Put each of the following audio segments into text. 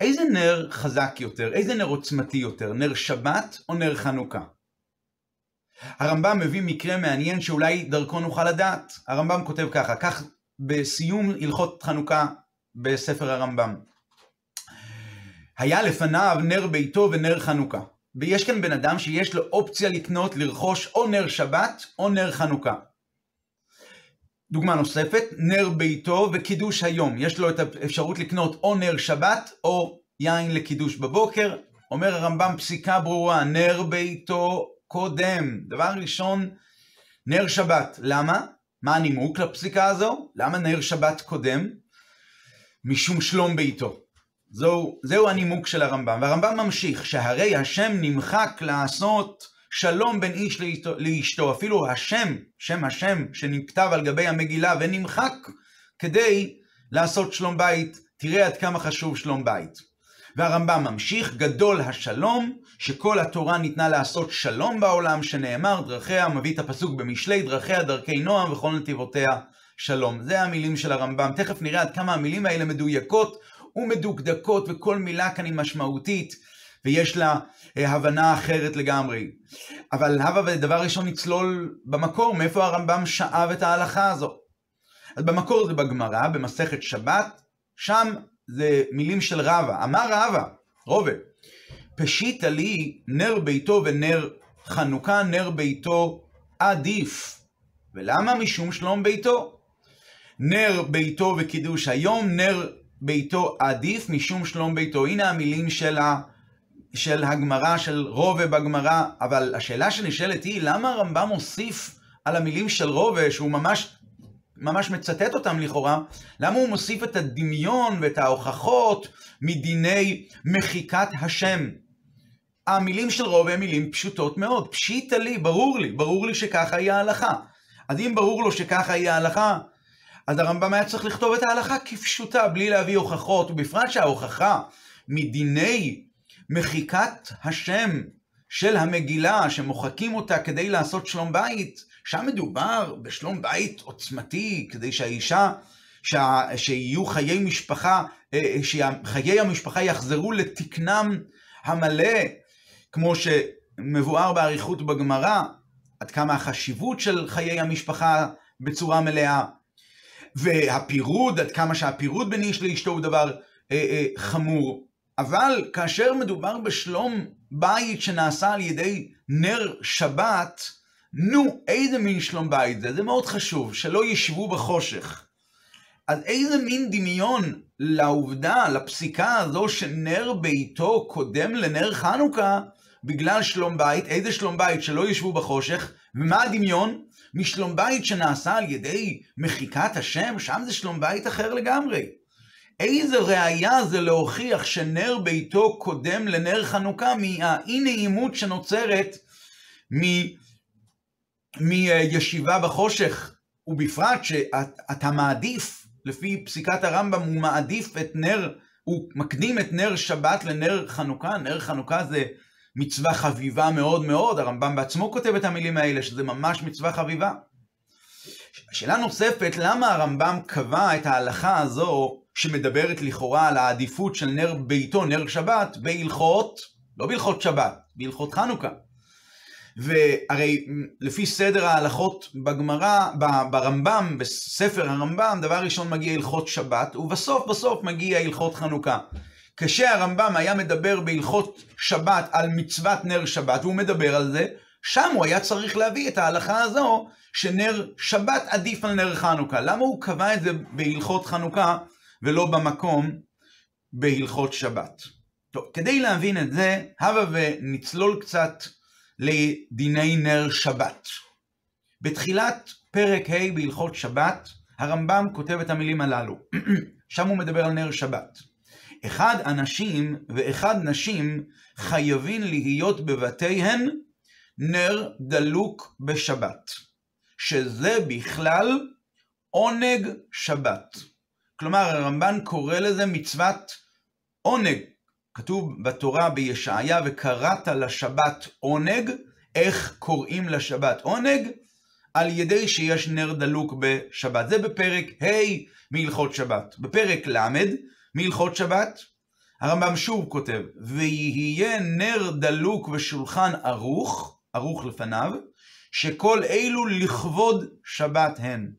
איזה נר חזק יותר, איזה נר עוצמתי יותר, נר שבת או נר חנוכה? הרמב"ם מביא מקרה מעניין שאולי דרכו נוכל לדעת. הרמב"ם כותב ככה, כך בסיום הלכות חנוכה בספר הרמב"ם. היה לפניו נר ביתו ונר חנוכה. ויש כאן בן אדם שיש לו אופציה לקנות, לרכוש או נר שבת או נר חנוכה. דוגמה נוספת, נר ביתו וקידוש היום. יש לו את האפשרות לקנות או נר שבת או יין לקידוש בבוקר. אומר הרמב"ם פסיקה ברורה, נר ביתו קודם. דבר ראשון, נר שבת. למה? מה הנימוק לפסיקה הזו? למה נר שבת קודם? משום שלום ביתו. זהו, זהו הנימוק של הרמב"ם. והרמב"ם ממשיך, שהרי השם נמחק לעשות שלום בין איש לאשתו, לאשתו. אפילו השם, שם השם שנכתב על גבי המגילה ונמחק כדי לעשות שלום בית. תראה עד כמה חשוב שלום בית. והרמב"ם ממשיך, גדול השלום, שכל התורה ניתנה לעשות שלום בעולם, שנאמר דרכיה, מביא את הפסוק במשלי, דרכיה דרכי נועם וכל נתיבותיה שלום. זה המילים של הרמב"ם. תכף נראה עד כמה המילים האלה מדויקות ומדוקדקות, וכל מילה כאן היא משמעותית, ויש לה אה, הבנה אחרת לגמרי. אבל הבה ודבר ראשון נצלול במקור, מאיפה הרמב"ם שאב את ההלכה הזו. אז במקור זה בגמרא, במסכת שבת, שם זה מילים של רבא. אמר רבא, רובה, פשיטא לי נר ביתו ונר חנוכה, נר ביתו עדיף. ולמה? משום שלום ביתו. נר ביתו וקידוש היום, נר ביתו עדיף משום שלום ביתו. הנה המילים של, ה, של הגמרא, של רובה בגמרא, אבל השאלה שנשאלת היא, למה הרמב"ם מוסיף על המילים של רובה, שהוא ממש ממש מצטט אותם לכאורה, למה הוא מוסיף את הדמיון ואת ההוכחות מדיני מחיקת השם? המילים של רוב הן מילים פשוטות מאוד. פשיטה לי, ברור לי, ברור לי שככה היא ההלכה. אז אם ברור לו שככה היא ההלכה, אז הרמב"ם היה צריך לכתוב את ההלכה כפשוטה, בלי להביא הוכחות, ובפרט שההוכחה מדיני מחיקת השם של המגילה, שמוחקים אותה כדי לעשות שלום בית, שם מדובר בשלום בית עוצמתי, כדי שהאישה, שה, שיהיו חיי משפחה, אה, שחיי המשפחה יחזרו לתקנם המלא, כמו שמבואר באריכות בגמרא, עד כמה החשיבות של חיי המשפחה בצורה מלאה, והפירוד, עד כמה שהפירוד בין איש לאשתו הוא דבר אה, אה, חמור. אבל כאשר מדובר בשלום בית שנעשה על ידי נר שבת, נו, איזה מין שלום בית זה? זה מאוד חשוב, שלא ישבו בחושך. אז איזה מין דמיון לעובדה, לפסיקה הזו שנר ביתו קודם לנר חנוכה בגלל שלום בית, איזה שלום בית שלא ישבו בחושך, ומה הדמיון? משלום בית שנעשה על ידי מחיקת השם, שם זה שלום בית אחר לגמרי. איזה ראייה זה להוכיח שנר ביתו קודם לנר חנוכה מהאי נעימות שנוצרת מ... מישיבה בחושך, ובפרט שאתה מעדיף, לפי פסיקת הרמב"ם, הוא מעדיף את נר, הוא מקדים את נר שבת לנר חנוכה, נר חנוכה זה מצווה חביבה מאוד מאוד, הרמב"ם בעצמו כותב את המילים האלה, שזה ממש מצווה חביבה. שאלה נוספת, למה הרמב"ם קבע את ההלכה הזו, שמדברת לכאורה על העדיפות של נר ביתו, נר שבת, בהלכות, לא בהלכות שבת, בהלכות חנוכה. והרי לפי סדר ההלכות בגמרא, ברמב"ם, בספר הרמב"ם, דבר ראשון מגיע הלכות שבת, ובסוף בסוף מגיע הלכות חנוכה. כשהרמב"ם היה מדבר בהלכות שבת על מצוות נר שבת, והוא מדבר על זה, שם הוא היה צריך להביא את ההלכה הזו, שנר שבת עדיף על נר חנוכה. למה הוא קבע את זה בהלכות חנוכה, ולא במקום בהלכות שבת? טוב, כדי להבין את זה, הבה ונצלול קצת לדיני נר שבת. בתחילת פרק ה' בהלכות שבת, הרמב"ם כותב את המילים הללו. שם הוא מדבר על נר שבת. אחד אנשים ואחד נשים חייבים להיות בבתיהן נר דלוק בשבת, שזה בכלל עונג שבת. כלומר, הרמב"ן קורא לזה מצוות עונג, כתוב בתורה בישעיה, וקראת לשבת עונג, איך קוראים לשבת עונג? על ידי שיש נר דלוק בשבת. זה בפרק ה' מהלכות שבת. בפרק ל' מהלכות שבת, הרמב"ם שוב כותב, ויהיה נר דלוק ושולחן ערוך, ערוך לפניו, שכל אלו לכבוד שבת הן.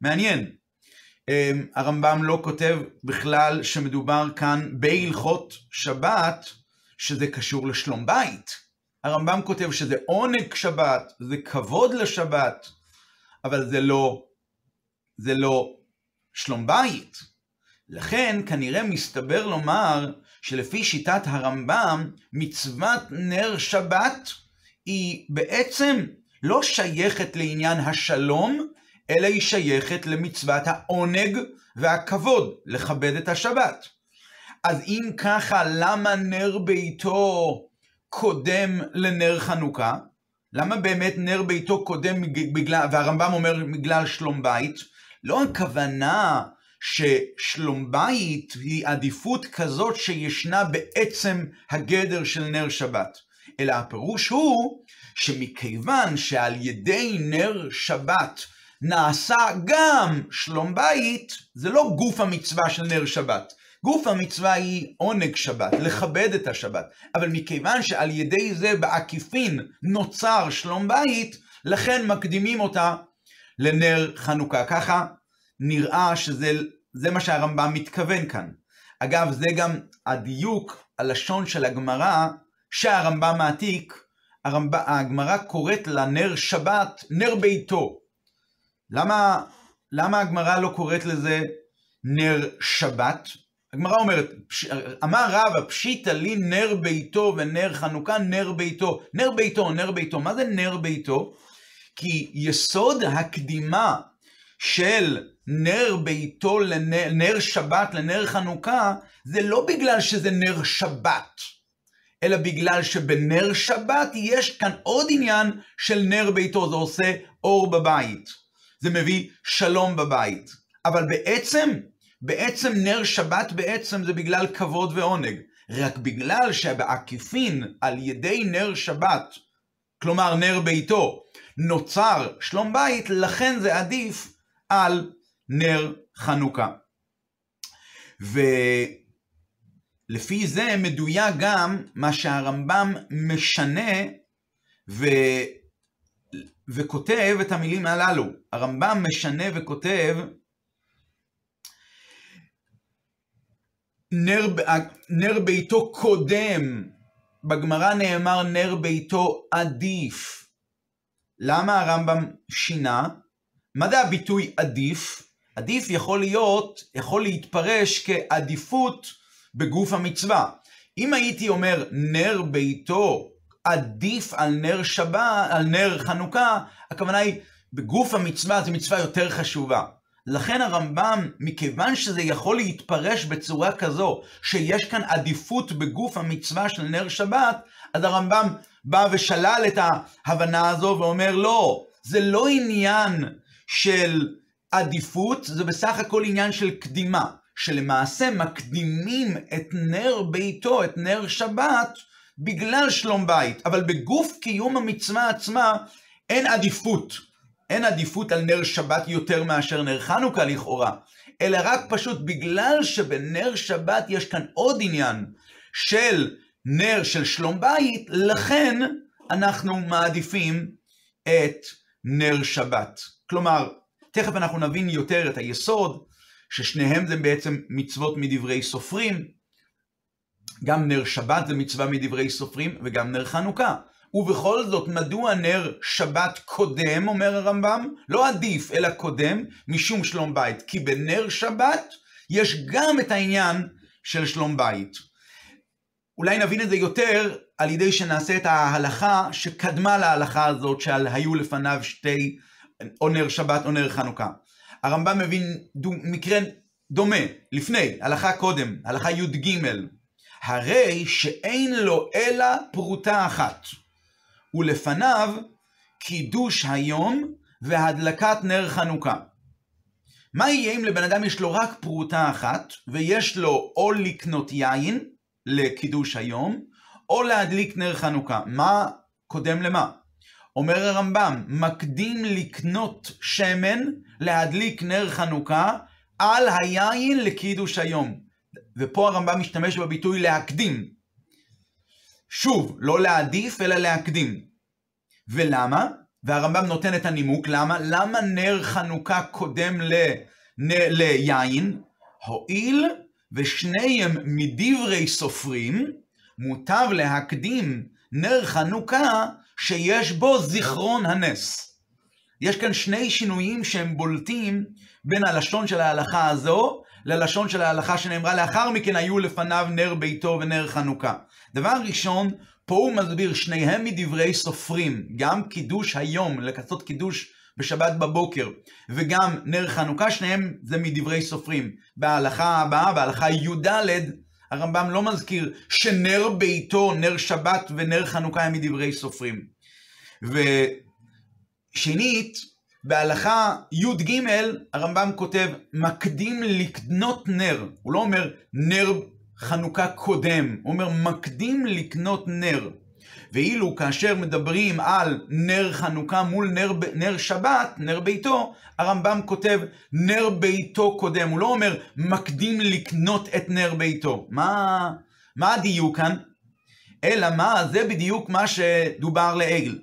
מעניין, הרמב"ם לא כותב בכלל שמדובר כאן בהלכות שבת, שזה קשור לשלום בית. הרמב"ם כותב שזה עונג שבת, זה כבוד לשבת, אבל זה לא, זה לא שלום בית. לכן כנראה מסתבר לומר שלפי שיטת הרמב"ם, מצוות נר שבת היא בעצם לא שייכת לעניין השלום, אלא היא שייכת למצוות העונג והכבוד, לכבד את השבת. אז אם ככה, למה נר ביתו קודם לנר חנוכה? למה באמת נר ביתו קודם בגלל, והרמב"ם אומר בגלל שלום בית? לא הכוונה ששלום בית היא עדיפות כזאת שישנה בעצם הגדר של נר שבת, אלא הפירוש הוא שמכיוון שעל ידי נר שבת נעשה גם שלום בית, זה לא גוף המצווה של נר שבת. גוף המצווה היא עונג שבת, לכבד את השבת. אבל מכיוון שעל ידי זה בעקיפין נוצר שלום בית, לכן מקדימים אותה לנר חנוכה. ככה נראה שזה מה שהרמב"ם מתכוון כאן. אגב, זה גם הדיוק, הלשון של הגמרא, שהרמב"ם מעתיק, הגמרא קוראת לנר שבת נר ביתו. למה, למה הגמרא לא קוראת לזה נר שבת? הגמרא אומרת, אמר רבא, פשיטא לי נר ביתו ונר חנוכה, נר ביתו. נר ביתו, נר ביתו. מה זה נר ביתו? כי יסוד הקדימה של נר ביתו לנר שבת לנר חנוכה, זה לא בגלל שזה נר שבת, אלא בגלל שבנר שבת יש כאן עוד עניין של נר ביתו, זה עושה אור בבית. זה מביא שלום בבית. אבל בעצם, בעצם נר שבת בעצם זה בגלל כבוד ועונג. רק בגלל שבעקיפין על ידי נר שבת, כלומר נר ביתו, נוצר שלום בית, לכן זה עדיף על נר חנוכה. ולפי זה מדויק גם מה שהרמב"ם משנה ו... וכותב את המילים הללו. הרמב"ם משנה וכותב נר, נר ביתו קודם, בגמרא נאמר נר ביתו עדיף. למה הרמב"ם שינה? מה זה הביטוי עדיף? עדיף יכול להיות, יכול להתפרש כעדיפות בגוף המצווה. אם הייתי אומר נר ביתו עדיף על נר שבת, על נר חנוכה, הכוונה היא בגוף המצווה זו מצווה יותר חשובה. לכן הרמב"ם, מכיוון שזה יכול להתפרש בצורה כזו, שיש כאן עדיפות בגוף המצווה של נר שבת, אז הרמב"ם בא ושלל את ההבנה הזו ואומר לא, זה לא עניין של עדיפות, זה בסך הכל עניין של קדימה, שלמעשה מקדימים את נר ביתו, את נר שבת, בגלל שלום בית, אבל בגוף קיום המצווה עצמה אין עדיפות. אין עדיפות על נר שבת יותר מאשר נר חנוכה לכאורה, אלא רק פשוט בגלל שבנר שבת יש כאן עוד עניין של נר של שלום בית, לכן אנחנו מעדיפים את נר שבת. כלומר, תכף אנחנו נבין יותר את היסוד, ששניהם זה בעצם מצוות מדברי סופרים, גם נר שבת זה מצווה מדברי סופרים, וגם נר חנוכה. ובכל זאת, מדוע נר שבת קודם, אומר הרמב"ם? לא עדיף, אלא קודם, משום שלום בית. כי בנר שבת יש גם את העניין של שלום בית. אולי נבין את זה יותר על ידי שנעשה את ההלכה שקדמה להלכה הזאת, שהיו לפניו שתי, או נר שבת או נר חנוכה. הרמב"ם מבין מקרה דומה, לפני, הלכה קודם, הלכה י"ג. הרי שאין לו אלא פרוטה אחת, ולפניו קידוש היום והדלקת נר חנוכה. מה יהיה אם לבן אדם יש לו רק פרוטה אחת, ויש לו או לקנות יין לקידוש היום, או להדליק נר חנוכה? מה קודם למה? אומר הרמב"ם, מקדים לקנות שמן להדליק נר חנוכה על היין לקידוש היום. ופה הרמב"ם משתמש בביטוי להקדים. שוב, לא להעדיף, אלא להקדים. ולמה? והרמב"ם נותן את הנימוק, למה? למה נר חנוכה קודם לנר, ליין? הואיל ושניהם מדברי סופרים, מוטב להקדים נר חנוכה שיש בו זיכרון הנס. יש כאן שני שינויים שהם בולטים בין הלשון של ההלכה הזו ללשון של ההלכה שנאמרה לאחר מכן היו לפניו נר ביתו ונר חנוכה. דבר ראשון, פה הוא מסביר שניהם מדברי סופרים, גם קידוש היום, לקצות קידוש בשבת בבוקר, וגם נר חנוכה, שניהם זה מדברי סופרים. בהלכה הבאה, בהלכה י"ד, הרמב"ם לא מזכיר שנר ביתו, נר שבת ונר חנוכה הם מדברי סופרים. ושנית, בהלכה י"ג הרמב"ם כותב מקדים לקנות נר, הוא לא אומר נר חנוכה קודם, הוא אומר מקדים לקנות נר. ואילו כאשר מדברים על נר חנוכה מול נר, נר שבת, נר ביתו, הרמב"ם כותב נר ביתו קודם, הוא לא אומר מקדים לקנות את נר ביתו. מה, מה הדיוק כאן? אלא מה, זה בדיוק מה שדובר לעגל.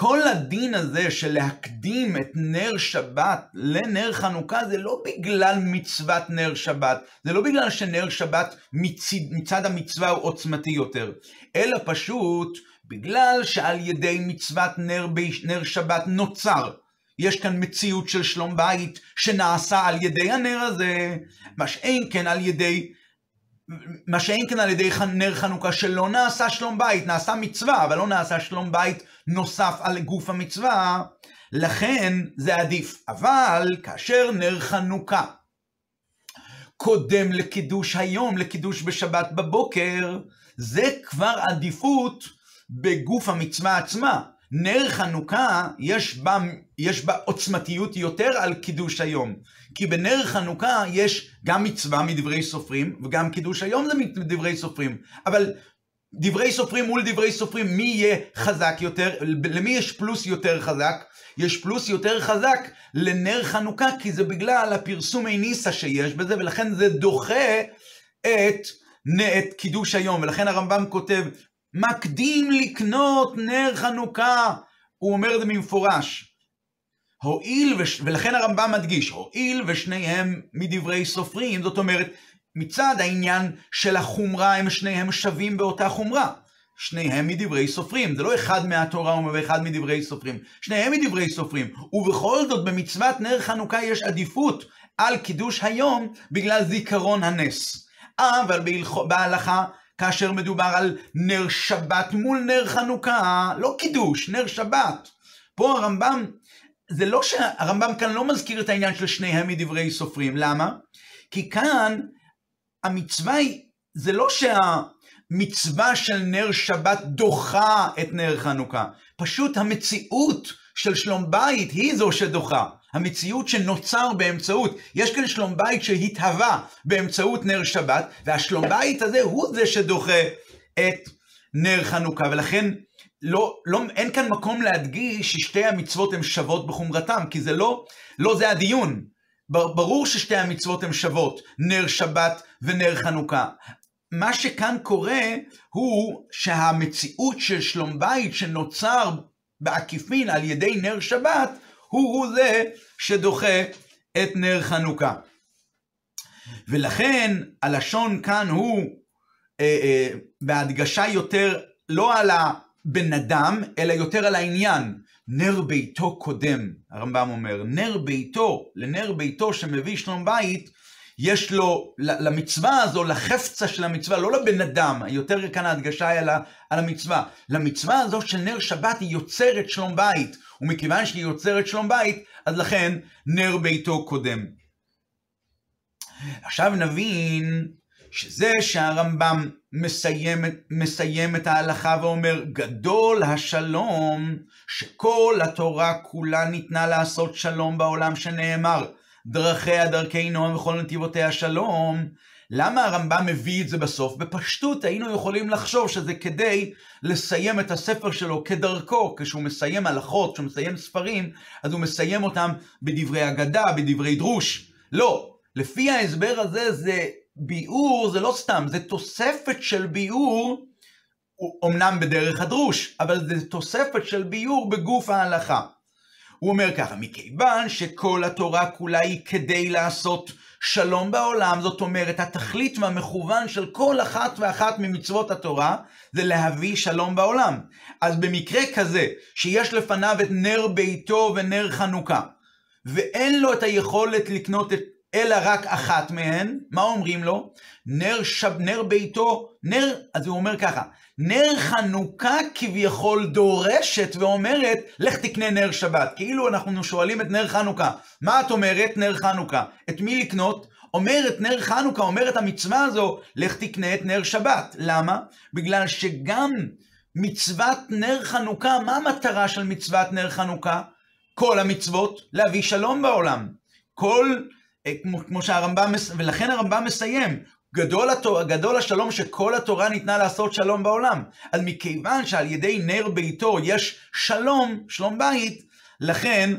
כל הדין הזה של להקדים את נר שבת לנר חנוכה זה לא בגלל מצוות נר שבת, זה לא בגלל שנר שבת מצד, מצד המצווה הוא עוצמתי יותר, אלא פשוט בגלל שעל ידי מצוות נר, נר שבת נוצר. יש כאן מציאות של שלום בית שנעשה על ידי הנר הזה, מה שאין כן על ידי מה שאין כן על ידי נר חנוכה שלא נעשה שלום בית, נעשה מצווה, אבל לא נעשה שלום בית נוסף על גוף המצווה, לכן זה עדיף. אבל כאשר נר חנוכה קודם לקידוש היום, לקידוש בשבת בבוקר, זה כבר עדיפות בגוף המצווה עצמה. נר חנוכה יש בה, יש בה עוצמתיות יותר על קידוש היום. כי בנר חנוכה יש גם מצווה מדברי סופרים, וגם קידוש היום זה מדברי סופרים. אבל דברי סופרים מול דברי סופרים, מי יהיה חזק יותר? למי יש פלוס יותר חזק? יש פלוס יותר חזק לנר חנוכה, כי זה בגלל הפרסומי ניסה שיש בזה, ולכן זה דוחה את, את קידוש היום. ולכן הרמב"ם כותב, מקדים לקנות נר חנוכה. הוא אומר את זה במפורש. הואיל, וש... ולכן הרמב"ם מדגיש, הואיל ושניהם מדברי סופרים, זאת אומרת, מצד העניין של החומרה, הם שניהם שווים באותה חומרה. שניהם מדברי סופרים, זה לא אחד מהתורה ואחד מדברי סופרים, שניהם מדברי סופרים, ובכל זאת במצוות נר חנוכה יש עדיפות על קידוש היום בגלל זיכרון הנס. אבל בהלכה, כאשר מדובר על נר שבת מול נר חנוכה, לא קידוש, נר שבת. פה הרמב"ם זה לא שהרמב"ם כאן לא מזכיר את העניין של שניהם מדברי סופרים, למה? כי כאן המצווה היא, זה לא שהמצווה של נר שבת דוחה את נר חנוכה, פשוט המציאות של שלום בית היא זו שדוחה. המציאות שנוצר באמצעות, יש כאן שלום בית שהתהווה באמצעות נר שבת, והשלום בית הזה הוא זה שדוחה את נר חנוכה, ולכן לא, לא, אין כאן מקום להדגיש ששתי המצוות הן שוות בחומרתם, כי זה לא, לא זה הדיון. ברור ששתי המצוות הן שוות, נר שבת ונר חנוכה. מה שכאן קורה הוא שהמציאות של שלום בית שנוצר בעקיפין על ידי נר שבת, הוא הוא זה שדוחה את נר חנוכה. ולכן הלשון כאן הוא אה, אה, בהדגשה יותר לא על הבן אדם, אלא יותר על העניין. נר ביתו קודם, הרמב"ם אומר, נר ביתו, לנר ביתו שמביא שלום בית, יש לו, למצווה הזו, לחפצה של המצווה, לא לבן אדם, יותר כאן ההדגשה היא על, על המצווה. למצווה הזו של נר שבת היא יוצרת שלום בית, ומכיוון שהיא יוצרת שלום בית, אז לכן נר ביתו קודם. עכשיו נבין שזה שהרמב"ם מסיים, מסיים את ההלכה ואומר, גדול השלום, שכל התורה כולה ניתנה לעשות שלום בעולם שנאמר, דרכיה דרכי נועם וכל נתיבותיה שלום. למה הרמב"ם מביא את זה בסוף? בפשטות היינו יכולים לחשוב שזה כדי לסיים את הספר שלו כדרכו, כשהוא מסיים הלכות, כשהוא מסיים ספרים, אז הוא מסיים אותם בדברי אגדה, בדברי דרוש. לא, לפי ההסבר הזה זה ביאור זה לא סתם, זה תוספת של ביאור, אמנם בדרך הדרוש, אבל זה תוספת של ביאור בגוף ההלכה. הוא אומר ככה, מכיוון שכל התורה כולה היא כדי לעשות שלום בעולם, זאת אומרת, התכלית והמכוון של כל אחת ואחת ממצוות התורה, זה להביא שלום בעולם. אז במקרה כזה, שיש לפניו את נר ביתו ונר חנוכה, ואין לו את היכולת לקנות את אלא רק אחת מהן, מה אומרים לו? נר, שב, נר ביתו, נר, אז הוא אומר ככה, נר חנוכה כביכול דורשת ואומרת, לך תקנה נר שבת. כאילו אנחנו שואלים את נר חנוכה, מה את אומרת נר חנוכה? את מי לקנות? אומרת נר חנוכה, אומרת המצווה הזו, לך תקנה את נר שבת. למה? בגלל שגם מצוות נר חנוכה, מה המטרה של מצוות נר חנוכה? כל המצוות, להביא שלום בעולם. כל, כמו, כמו שהרמב"ם, ולכן הרמב"ם מסיים, גדול, התור, גדול השלום שכל התורה ניתנה לעשות שלום בעולם. אז מכיוון שעל ידי נר ביתו יש שלום, שלום בית, לכן,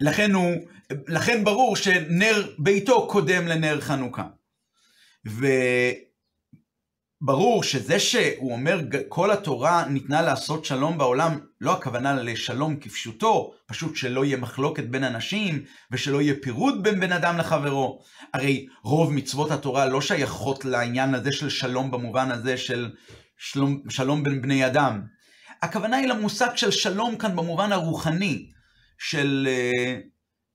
לכן, הוא, לכן ברור שנר ביתו קודם לנר חנוכה. ו... ברור שזה שהוא אומר כל התורה ניתנה לעשות שלום בעולם, לא הכוונה לשלום כפשוטו, פשוט שלא יהיה מחלוקת בין אנשים ושלא יהיה פירוד בין בן אדם לחברו. הרי רוב מצוות התורה לא שייכות לעניין הזה של שלום במובן הזה של שלום, שלום בין בני אדם. הכוונה היא למושג של שלום כאן במובן הרוחני, של... אה,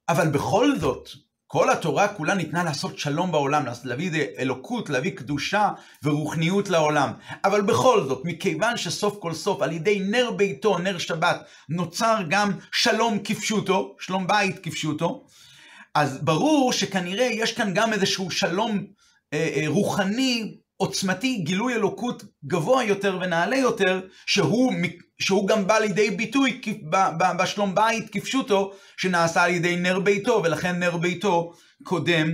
אבל בכל זאת, כל התורה כולה ניתנה לעשות שלום בעולם, להביא אלוקות, להביא קדושה ורוחניות לעולם. אבל בכל זאת, מכיוון שסוף כל סוף על ידי נר ביתו, נר שבת, נוצר גם שלום כפשוטו, שלום בית כפשוטו, אז ברור שכנראה יש כאן גם איזשהו שלום אה, אה, רוחני עוצמתי, גילוי אלוקות גבוה יותר ונעלה יותר, שהוא, שהוא גם בא לידי ביטוי בשלום בית כפשוטו, שנעשה על ידי נר ביתו, ולכן נר ביתו קודם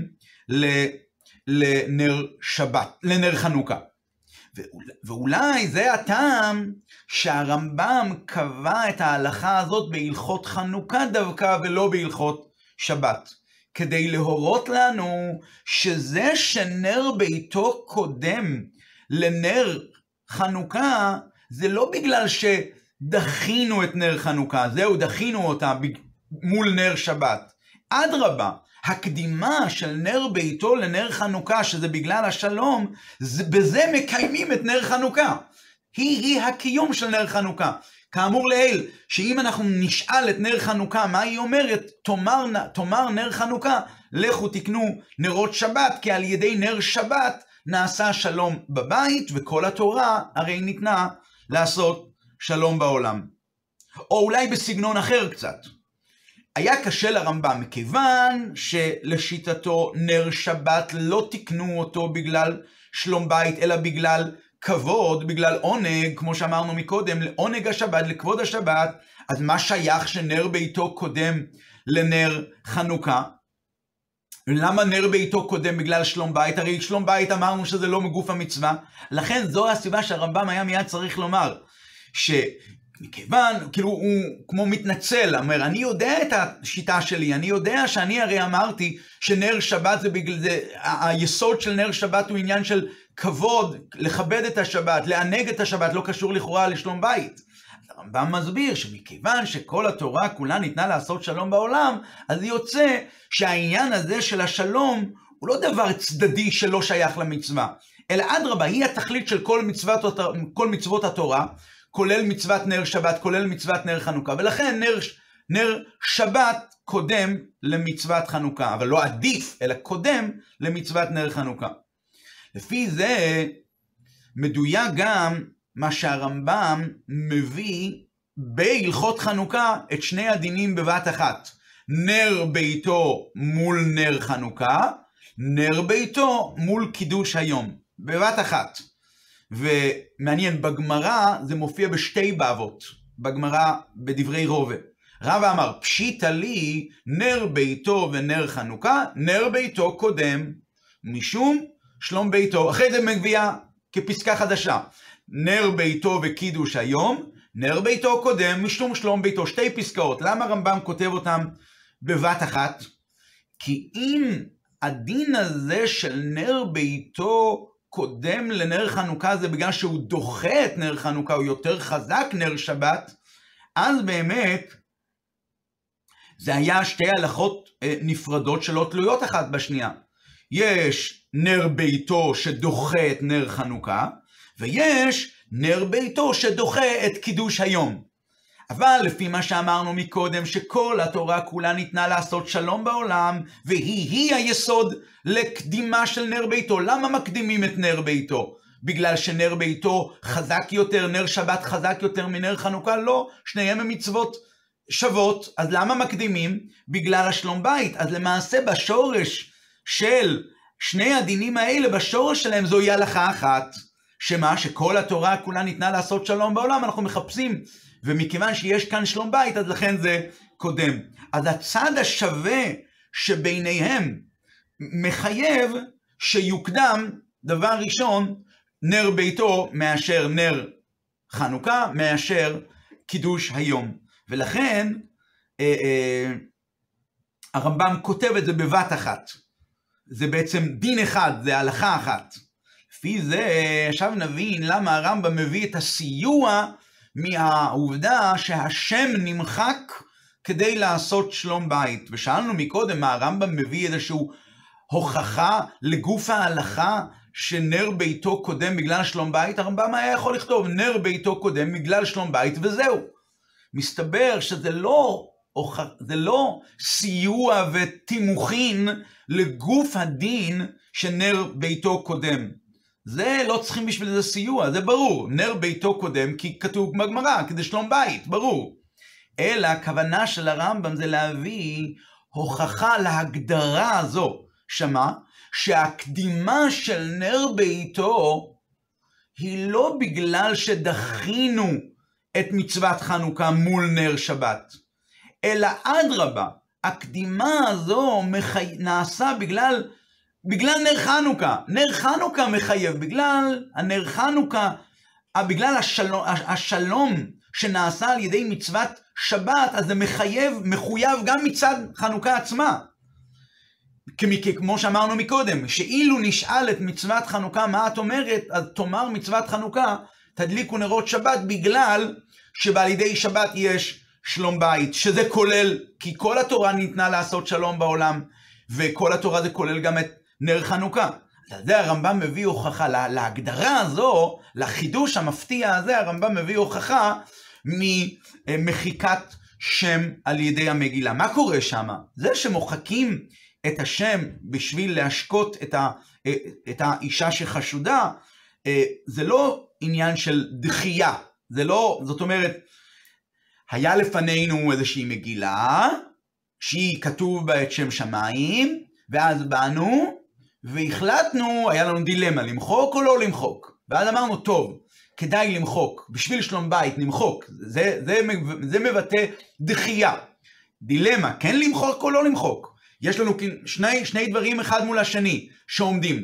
לנר שבת, לנר חנוכה. ואולי זה הטעם שהרמב"ם קבע את ההלכה הזאת בהלכות חנוכה דווקא ולא בהלכות שבת. כדי להורות לנו שזה שנר ביתו קודם לנר חנוכה, זה לא בגלל שדחינו את נר חנוכה, זהו, דחינו אותה מול נר שבת. אדרבה, הקדימה של נר ביתו לנר חנוכה, שזה בגלל השלום, זה, בזה מקיימים את נר חנוכה. היא-היא הקיום של נר חנוכה. כאמור לעיל, שאם אנחנו נשאל את נר חנוכה, מה היא אומרת? תאמר, תאמר נר חנוכה, לכו תקנו נרות שבת, כי על ידי נר שבת נעשה שלום בבית, וכל התורה הרי ניתנה לעשות שלום בעולם. או אולי בסגנון אחר קצת. היה קשה לרמב"ם, מכיוון שלשיטתו נר שבת לא תקנו אותו בגלל שלום בית, אלא בגלל כבוד, בגלל עונג, כמו שאמרנו מקודם, לעונג השבת, לכבוד השבת, אז מה שייך שנר ביתו קודם לנר חנוכה? למה נר ביתו קודם בגלל שלום בית? הרי שלום בית אמרנו שזה לא מגוף המצווה. לכן זו הסיבה שהרמב"ם היה מיד צריך לומר, שמכיוון, כאילו הוא כמו מתנצל, אומר, אני יודע את השיטה שלי, אני יודע שאני הרי אמרתי שנר שבת זה בגלל זה, היסוד של נר שבת הוא עניין של כבוד, לכבד את השבת, לענג את השבת, לא קשור לכאורה לשלום בית. הרמב"ם מסביר שמכיוון שכל התורה כולה ניתנה לעשות שלום בעולם, אז יוצא שהעניין הזה של השלום הוא לא דבר צדדי שלא שייך למצווה, אלא אדרבה, היא התכלית של כל מצוות, כל מצוות התורה, כולל מצוות נר שבת, כולל מצוות נר חנוכה, ולכן נר, נר שבת קודם למצוות חנוכה, אבל לא עדיף, אלא קודם למצוות נר חנוכה. לפי זה מדויק גם מה שהרמב"ם מביא בהלכות חנוכה את שני הדינים בבת אחת. נר ביתו מול נר חנוכה, נר ביתו מול קידוש היום, בבת אחת. ומעניין, בגמרא זה מופיע בשתי באבות, בגמרא בדברי רובה. רבא אמר, פשיטא לי נר ביתו ונר חנוכה, נר ביתו קודם, משום שלום ביתו, אחרי זה מביאה כפסקה חדשה. נר ביתו וקידוש היום, נר ביתו קודם משום שלום ביתו. שתי פסקאות. למה הרמב"ם כותב אותם בבת אחת? כי אם הדין הזה של נר ביתו קודם לנר חנוכה זה בגלל שהוא דוחה את נר חנוכה, הוא יותר חזק נר שבת, אז באמת זה היה שתי הלכות אה, נפרדות שלא תלויות אחת בשנייה. יש נר ביתו שדוחה את נר חנוכה, ויש נר ביתו שדוחה את קידוש היום. אבל לפי מה שאמרנו מקודם, שכל התורה כולה ניתנה לעשות שלום בעולם, והיא-היא היסוד לקדימה של נר ביתו. למה מקדימים את נר ביתו? בגלל שנר ביתו חזק יותר, נר שבת חזק יותר מנר חנוכה? לא, שניהם הם מצוות שוות, אז למה מקדימים? בגלל השלום בית. אז למעשה בשורש של שני הדינים האלה, בשורש שלהם זוהי הלכה אחת. שמה? שכל התורה כולה ניתנה לעשות שלום בעולם, אנחנו מחפשים. ומכיוון שיש כאן שלום בית, אז לכן זה קודם. אז הצד השווה שביניהם מחייב שיוקדם, דבר ראשון, נר ביתו מאשר נר חנוכה, מאשר קידוש היום. ולכן אה, אה, הרמב"ם כותב את זה בבת אחת. זה בעצם דין אחד, זה הלכה אחת. לפי זה עכשיו נבין למה הרמב"ם מביא את הסיוע מהעובדה שהשם נמחק כדי לעשות שלום בית. ושאלנו מקודם מה הרמב"ם מביא איזושהי הוכחה לגוף ההלכה שנר ביתו קודם בגלל שלום בית, הרמב"ם היה יכול לכתוב נר ביתו קודם בגלל שלום בית וזהו. מסתבר שזה לא, זה לא סיוע ותימוכין לגוף הדין שנר ביתו קודם. זה לא צריכים בשביל זה סיוע, זה ברור. נר ביתו קודם כי כתוב בגמרא, כדי שלום בית, ברור. אלא הכוונה של הרמב"ם זה להביא הוכחה להגדרה הזו. שמה? שהקדימה של נר ביתו היא לא בגלל שדחינו את מצוות חנוכה מול נר שבת, אלא אדרבה, הקדימה הזו מחי... נעשה בגלל, בגלל נר חנוכה. נר חנוכה מחייב, בגלל הנר חנוכה, בגלל השלום, השלום שנעשה על ידי מצוות שבת, אז זה מחייב, מחויב גם מצד חנוכה עצמה. כמו שאמרנו מקודם, שאילו נשאל את מצוות חנוכה מה את אומרת, אז תאמר מצוות חנוכה, תדליקו נרות שבת בגלל שבעל ידי שבת יש שלום בית, שזה כולל, כי כל התורה ניתנה לעשות שלום בעולם, וכל התורה זה כולל גם את נר חנוכה. אז זה הרמב"ם מביא הוכחה, לה, להגדרה הזו, לחידוש המפתיע הזה, הרמב"ם מביא הוכחה ממחיקת שם על ידי המגילה. מה קורה שם? זה שמוחקים את השם בשביל להשקות את, ה, את האישה שחשודה, זה לא עניין של דחייה, זה לא, זאת אומרת, היה לפנינו איזושהי מגילה, שהיא כתוב בה את שם שמיים, ואז באנו, והחלטנו, היה לנו דילמה, למחוק או לא למחוק. ואז אמרנו, טוב, כדאי למחוק, בשביל שלום בית נמחוק, זה, זה, זה מבטא דחייה. דילמה, כן למחוק או לא למחוק. יש לנו שני, שני דברים אחד מול השני שעומדים.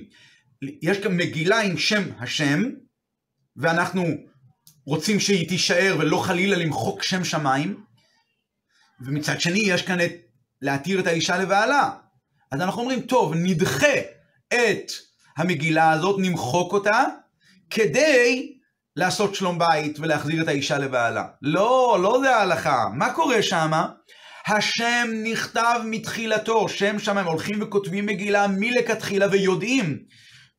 יש כאן מגילה עם שם השם, ואנחנו רוצים שהיא תישאר ולא חלילה למחוק שם שמיים, ומצד שני יש כאן את להתיר את האישה לבעלה. אז אנחנו אומרים, טוב, נדחה את המגילה הזאת, נמחוק אותה, כדי לעשות שלום בית ולהחזיר את האישה לבעלה. לא, לא זה ההלכה. מה קורה שמה? השם נכתב מתחילתו, שם שם הם הולכים וכותבים מגילה מלכתחילה ויודעים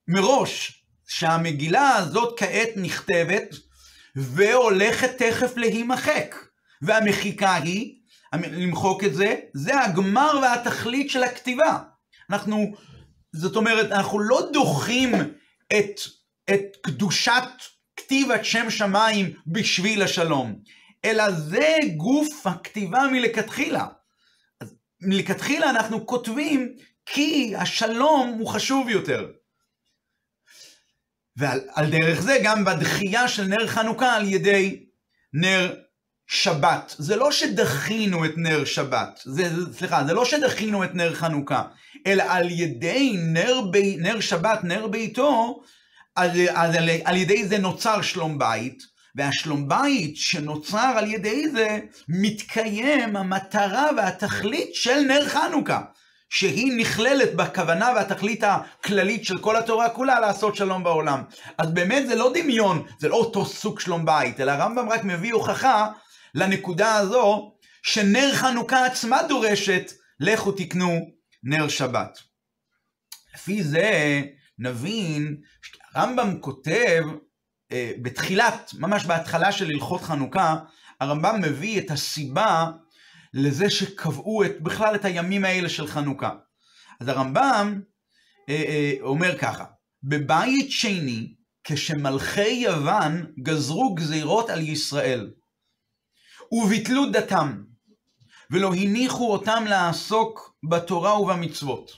מראש שהמגילה הזאת כעת נכתבת והולכת תכף להימחק. והמחיקה היא, למחוק את זה, זה הגמר והתכלית של הכתיבה. אנחנו, זאת אומרת, אנחנו לא דוחים את, את קדושת כתיבת שם שמיים בשביל השלום, אלא זה גוף הכתיבה מלכתחילה. מלכתחילה אנחנו כותבים כי השלום הוא חשוב יותר. ועל דרך זה גם בדחייה של נר חנוכה על ידי נר שבת. זה לא שדחינו את נר שבת, זה, סליחה, זה לא שדחינו את נר חנוכה, אלא על ידי נר, בי, נר שבת, נר ביתו, על, על, על, על ידי זה נוצר שלום בית, והשלום בית שנוצר על ידי זה, מתקיים המטרה והתכלית של נר חנוכה, שהיא נכללת בכוונה והתכלית הכללית של כל התורה כולה לעשות שלום בעולם. אז באמת זה לא דמיון, זה לא אותו סוג שלום בית, אלא הרמב"ם רק מביא הוכחה לנקודה הזו שנר חנוכה עצמה דורשת, לכו תקנו נר שבת. לפי זה נבין, הרמב"ם כותב אה, בתחילת, ממש בהתחלה של הלכות חנוכה, הרמב"ם מביא את הסיבה לזה שקבעו את, בכלל את הימים האלה של חנוכה. אז הרמב"ם אה, אה, אומר ככה, בבית שני, כשמלכי יוון גזרו גזירות על ישראל, וביטלו דתם, ולא הניחו אותם לעסוק בתורה ובמצוות.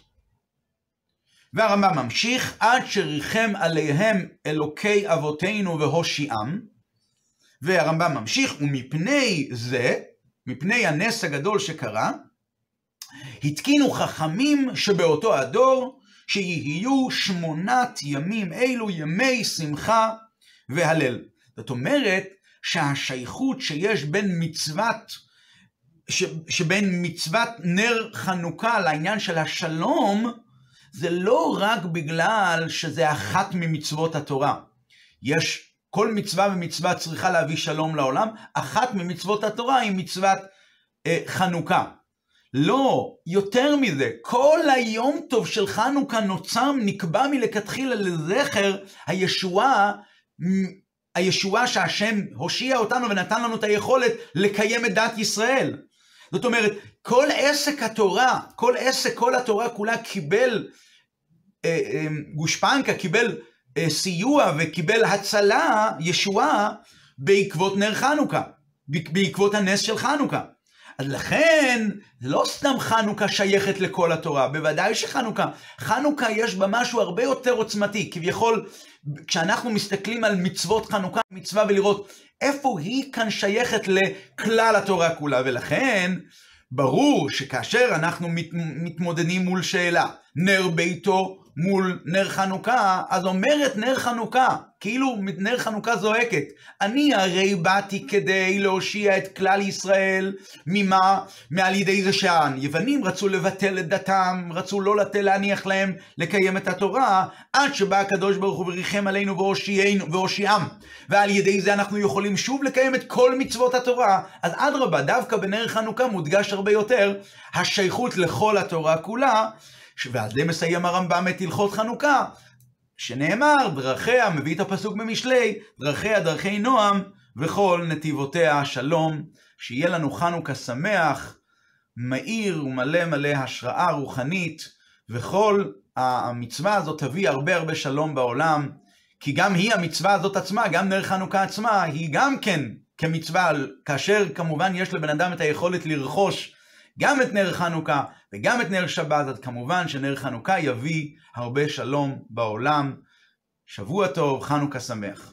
והרמב"ם ממשיך, עד שריחם עליהם אלוקי אבותינו והושיעם, והרמב"ם ממשיך, ומפני זה, מפני הנס הגדול שקרה, התקינו חכמים שבאותו הדור, שיהיו שמונת ימים אלו ימי שמחה והלל. זאת אומרת שהשייכות שיש בין מצוות, ש, שבין מצוות נר חנוכה לעניין של השלום, זה לא רק בגלל שזה אחת ממצוות התורה. יש כל מצווה ומצווה צריכה להביא שלום לעולם, אחת ממצוות התורה היא מצוות אה, חנוכה. לא, יותר מזה, כל היום טוב של חנוכה נוצר, נקבע מלכתחילה לזכר הישועה, הישועה שהשם הושיע אותנו ונתן לנו את היכולת לקיים את דת ישראל. זאת אומרת, כל עסק התורה, כל עסק, כל התורה כולה קיבל אה, אה, גושפנקה, קיבל סיוע וקיבל הצלה, ישועה, בעקבות נר חנוכה, בעקבות הנס של חנוכה. אז לכן, לא סתם חנוכה שייכת לכל התורה, בוודאי שחנוכה. חנוכה יש בה משהו הרבה יותר עוצמתי, כביכול, כשאנחנו מסתכלים על מצוות חנוכה, מצווה ולראות איפה היא כאן שייכת לכלל התורה כולה, ולכן, ברור שכאשר אנחנו מת, מתמודדים מול שאלה, נר ביתו מול נר חנוכה, אז אומרת נר חנוכה, כאילו נר חנוכה זועקת, אני הרי באתי כדי להושיע את כלל ישראל, ממה? מעל ידי זה שהיוונים רצו לבטל את דתם, רצו לא לתת להניח להם לקיים את התורה, עד שבא הקדוש ברוך הוא וריחם עלינו והושיעם, ועל ידי זה אנחנו יכולים שוב לקיים את כל מצוות התורה, אז אדרבה, דווקא בנר חנוכה מודגש הרבה יותר השייכות לכל התורה כולה, ועל זה מסיים הרמב"ם את הלכות חנוכה, שנאמר, דרכיה, מביא את הפסוק במשלי, דרכיה דרכי נועם, וכל נתיבותיה שלום, שיהיה לנו חנוכה שמח, מאיר ומלא מלא השראה רוחנית, וכל המצווה הזאת תביא הרבה הרבה שלום בעולם, כי גם היא, המצווה הזאת עצמה, גם נר חנוכה עצמה, היא גם כן כמצווה, כאשר כמובן יש לבן אדם את היכולת לרכוש גם את נר חנוכה וגם את נר שבת, אז כמובן שנר חנוכה יביא הרבה שלום בעולם. שבוע טוב, חנוכה שמח.